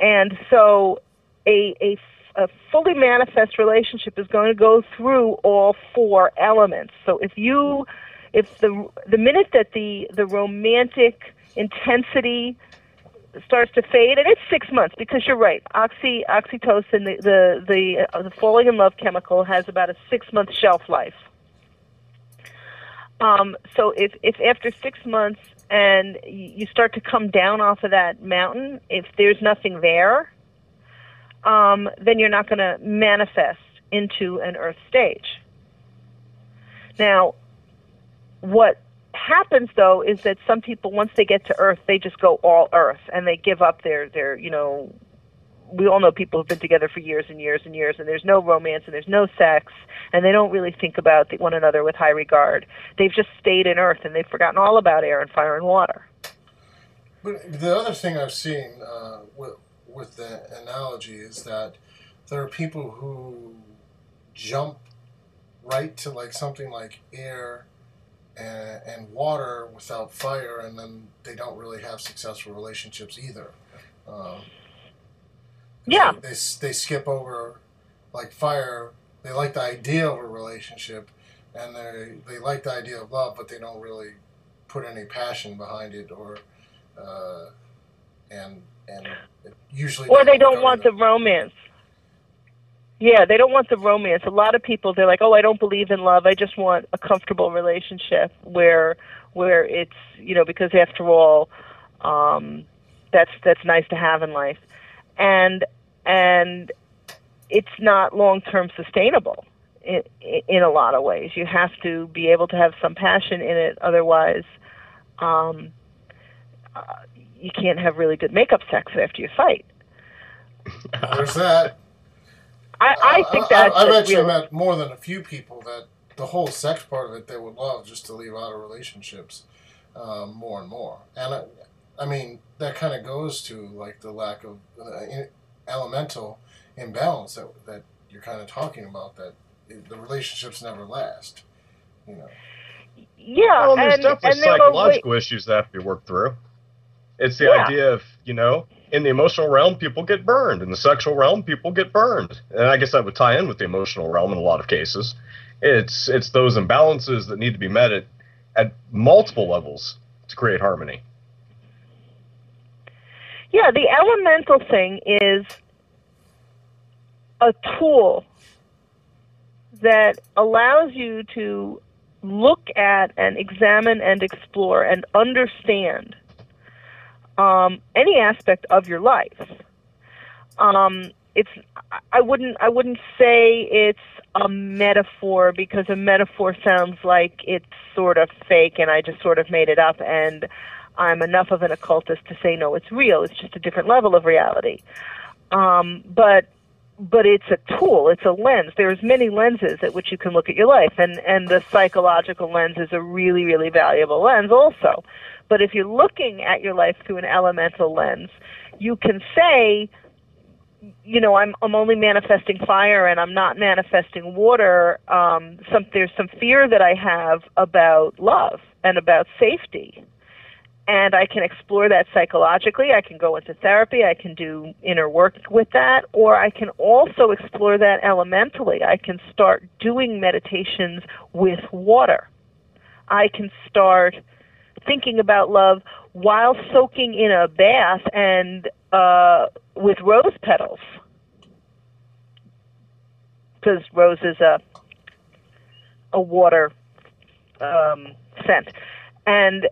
and so a, a a fully manifest relationship is going to go through all four elements. So if you if the the minute that the the romantic intensity starts to fade, and it's six months because you're right. Oxy oxytocin, the the the, uh, the falling in love chemical, has about a six month shelf life. Um, so if if after six months and you start to come down off of that mountain, if there's nothing there, um, then you're not going to manifest into an earth stage. Now, what happens though is that some people once they get to earth they just go all earth and they give up their their you know we all know people who've been together for years and years and years and there's no romance and there's no sex and they don't really think about one another with high regard they've just stayed in earth and they've forgotten all about air and fire and water But the other thing I've seen uh, with, with the analogy is that there are people who jump right to like something like air and, and water without fire, and then they don't really have successful relationships either. Um, Yeah. They, they, they skip over like fire. They like the idea of a relationship, and they they like the idea of love, but they don't really put any passion behind it or uh, and and it usually or they don't want the romance yeah they don't want the romance a lot of people they're like oh i don't believe in love i just want a comfortable relationship where where it's you know because after all um that's that's nice to have in life and and it's not long term sustainable in, in a lot of ways you have to be able to have some passion in it otherwise um uh, you can't have really good makeup sex after you fight There's that. I, I think that's I, a bet you met more than a few people that the whole sex part of it they would love just to leave out of relationships um, more and more. And I, I mean that kind of goes to like the lack of uh, in- elemental imbalance that that you're kind of talking about that it- the relationships never last. You know. yeah, Well, there's and, definitely and there were psychological issues that have to be worked through. It's the Yeah. idea of, you know, in the emotional realm, people get burned. In the sexual realm, people get burned. And I guess that would tie in with the emotional realm in a lot of cases. It's it's those imbalances that need to be met at, at multiple levels to create harmony. Yeah, the elemental thing is a tool that allows you to look at and examine and explore and understand um, any aspect of your life. Um, it's I wouldn't I wouldn't say it's a metaphor because a metaphor sounds like it's sort of fake and I just sort of made it up and I'm enough of an occultist to say no, it's real. It's just a different level of reality. Um, but but it's a tool. It's a lens. There's many lenses at which you can look at your life, and and the psychological lens is a really really valuable lens also. But if you're looking at your life through an elemental lens, you can say, you know, I'm I'm only manifesting fire and I'm not manifesting water. Um, some there's some fear that I have about love and about safety and I can explore that psychologically. I can go into therapy. I can do inner work with that, or I can also explore that elementally. I can start doing meditations with water. I can start thinking about love while soaking in a bath and uh, with rose petals, because rose is a a water um, scent, and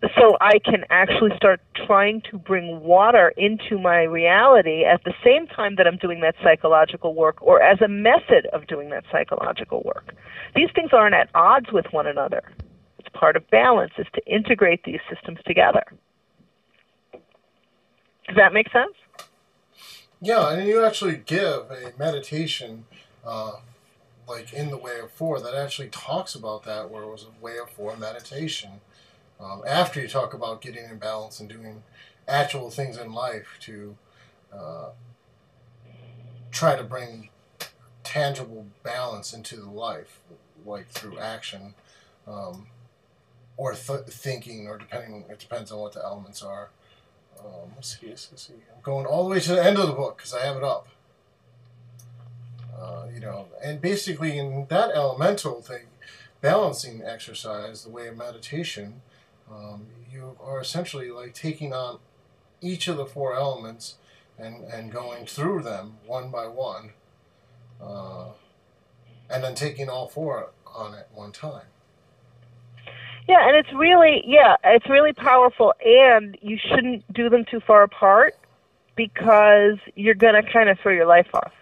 so I can actually start trying to bring water into my reality at the same time that I'm doing that psychological work or as a method of doing that psychological work. These things aren't at odds with one another. It's part of balance is to integrate these systems together. Does that make sense? Yeah, and you actually give a meditation, uh, like in the Way of Four, that actually talks about that, where it was a Way of Four meditation. Um, after you talk about getting in balance and doing actual things in life to uh, try to bring tangible balance into the life, like through action um, or th- thinking, or depending, it depends on what the elements are. Um, let's see, let's see. I'm going all the way to the end of the book because I have it up. Uh, you know, and basically in that elemental thing, balancing exercise, the way of meditation, um, you are essentially like taking on each of the four elements and, and going through them one by one, uh, and then taking all four on at one time. Yeah, and it's really yeah, it's really powerful and you shouldn't do them too far apart because you're to kind of throw your life off.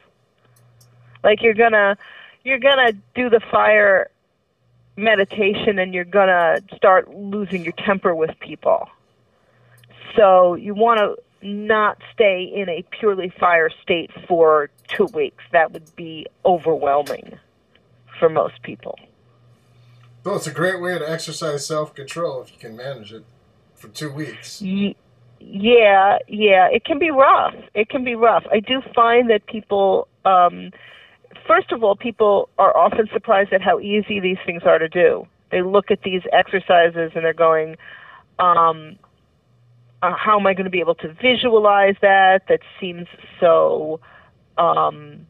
Like you're to you're to do the fire meditation and you're going to start losing your temper with people. So you want to not stay in a purely fire state for 2 weeks. That would be overwhelming for most people. Well, it's a great way to exercise self control if you can manage it for two weeks. Ye- Yeah, yeah, it can be rough. It can be rough. I do find that people, um, first of all, people are often surprised at how easy these things are to do. They look at these exercises and they're going, um, uh, how am I going to be able to visualize that? That seems so um,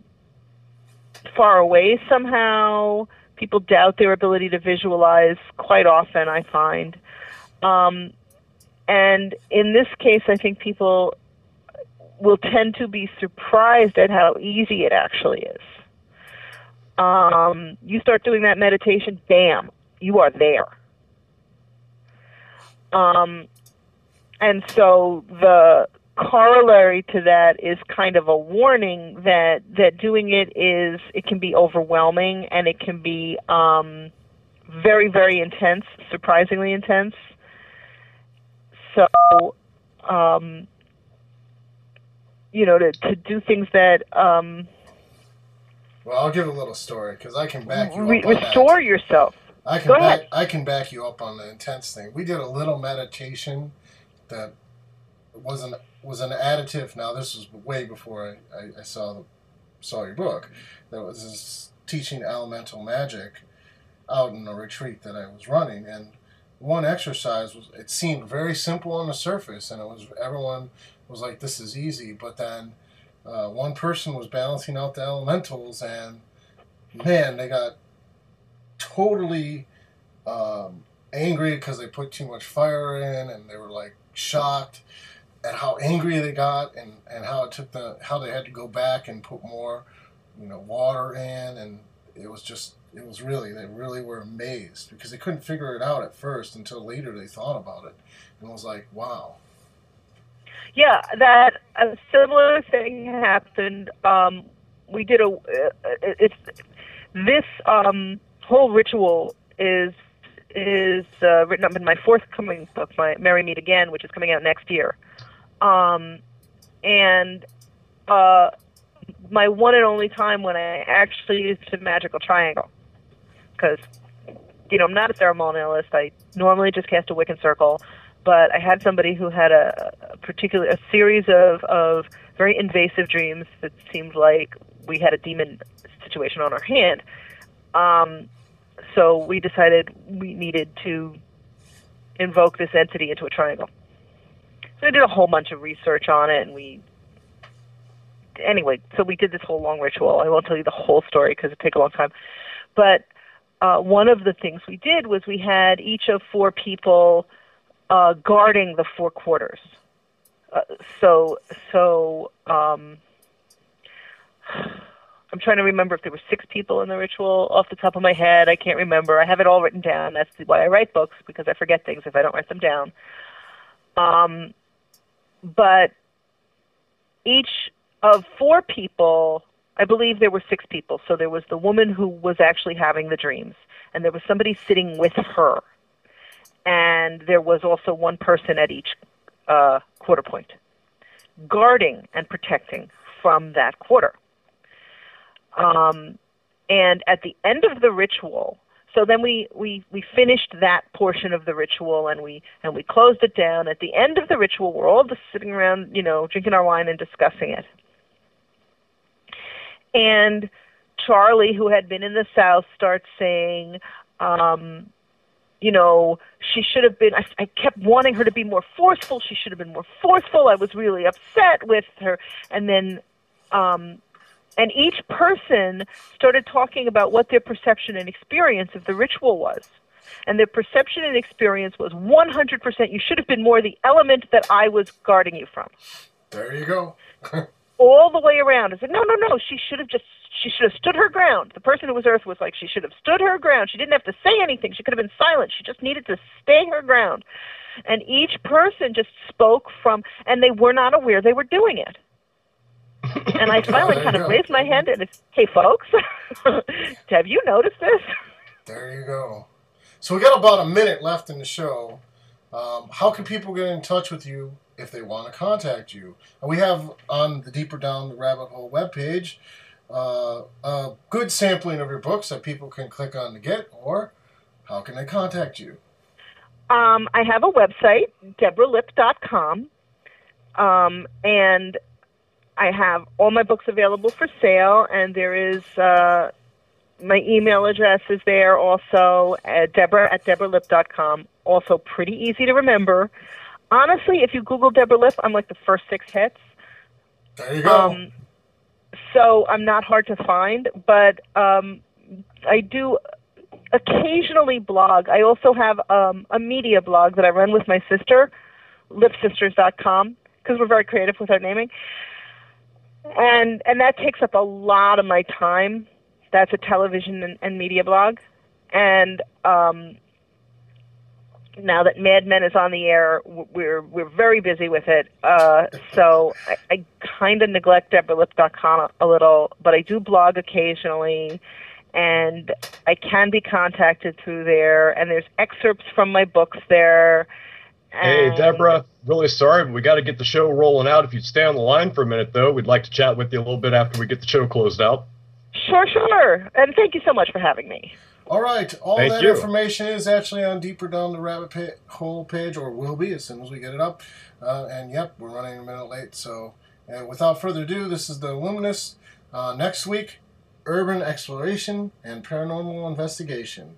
far away somehow. People doubt their ability to visualize quite often, I find. Um, and in this case, I think people will tend to be surprised at how easy it actually is. Um, you start doing that meditation, bam, you are there. Um, and so the corollary to that is kind of a warning that that doing it is it can be overwhelming and it can be um, very very intense, surprisingly intense. So, um, you know, to to do things that um, Well, I'll give a little story because I can back you re- up restore yourself. I can Go back, ahead. I can back you up on the intense thing. We did a little meditation that was an was an additive. Now this was way before I, I, I saw the saw your book. That was this teaching elemental magic out in a retreat that I was running, and one exercise was it seemed very simple on the surface, and it was everyone was like, "This is easy," but then uh, one person was balancing out the elementals, and man, they got totally um, angry because they put too much fire in, and they were like shocked at how angry they got, and, and how it took the how they had to go back and put more, you know, water in, and it was just it was really they really were amazed because they couldn't figure it out at first until later they thought about it and was like, wow. Yeah, that a similar thing happened. Um, we did a. Uh, it's this um, whole ritual is is uh, written up in my forthcoming book, my Merry Meet Again, which is coming out next year. Um, and uh, my one and only time when I actually used a magical triangle, because you know I'm not a ceremonialist. I normally just cast a Wiccan circle but I had somebody who had a, a particular a series of of very invasive dreams that seemed like we had a demon situation on our hand. Um, so we decided we needed to invoke this entity into a triangle. So I did a whole bunch of research on it, and we anyway. So we did this whole long ritual. I won't tell you the whole story because it take a long time, but. Uh, one of the things we did was we had each of four people uh, guarding the four quarters. Uh, so, so um, I'm trying to remember if there were six people in the ritual off the top of my head. I can't remember. I have it all written down. That's why I write books because I forget things if I don't write them down. Um, but each of four people, I believe there were six people. So there was the woman who was actually having the dreams, and there was somebody sitting with her and there was also one person at each uh, quarter point, guarding and protecting from that quarter. Um, and at the end of the ritual, so then we, we, we finished that portion of the ritual and we and we closed it down. At the end of the ritual, we're all just sitting around, you know, drinking our wine and discussing it. And Charlie, who had been in the South, starts saying, um, you know, she should have been. I, I kept wanting her to be more forceful. She should have been more forceful. I was really upset with her. And then, um, and each person started talking about what their perception and experience of the ritual was. And their perception and experience was 100% you should have been more the element that I was guarding you from. There you go. <laughs> All the way around. I said, no, no, no. She should have just she should have stood her ground. The person who was Earth was like, she should have stood her ground. She didn't have to say anything. She could have been silent. She just needed to stay her ground. And each person just spoke from, and they were not aware they were doing it. <coughs> And I finally There kind of go. raised my hand and it's, hey, folks, <laughs> have you noticed this? There you go. So we got about a minute left in the show. Um, how can people get in touch with you if they want to contact you? And we have on the Deeper Down the Rabbit Hole webpage uh, a good sampling of your books that people can click on to get, or how can they contact you? Um, I have a website, deborahlipp.com, um, and I have all my books available for sale, and there is uh, my email address is there also at Deborah at deborahlipp.com. Also, pretty easy to remember. Honestly, if you Google Deborah Lipp, I'm like the first six hits. There you go. Um, so I'm not hard to find, but um, I do occasionally blog. I also have um, a media blog that I run with my sister, lippsisters.com, because we're very creative with our naming. And and that takes up a lot of my time. That's a television and, and media blog. And um, now that Mad Men is on the air, we're we're very busy with it. Uh, so I, I kind of neglect DeborahLipp.com a, a little, but I do blog occasionally, and I can be contacted through there. And there's excerpts from my books there, Hey, Deborah, really sorry, but we got to get the show rolling out. If you'd stay on the line for a minute, though, we'd like to chat with you a little bit after we get the show closed out. Sure, sure. And thank you so much for having me. All right, all Thank that you. information is actually on deeper down the rabbit pa- hole page, or will be as soon as we get it up. Uh, and yep, we're running a minute late. So, uh, without further ado, this is the Luminous. Uh, next week, urban exploration and paranormal investigation.